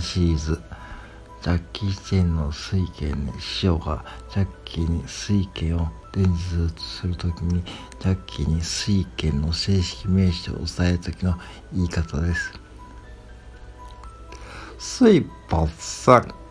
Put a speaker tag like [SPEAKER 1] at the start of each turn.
[SPEAKER 1] シリーズジャッキー・チェンの水拳に師匠がジャッキーに水拳を伝授するときにジャッキーに水拳の正式名称を伝えるときの言い方です。水発散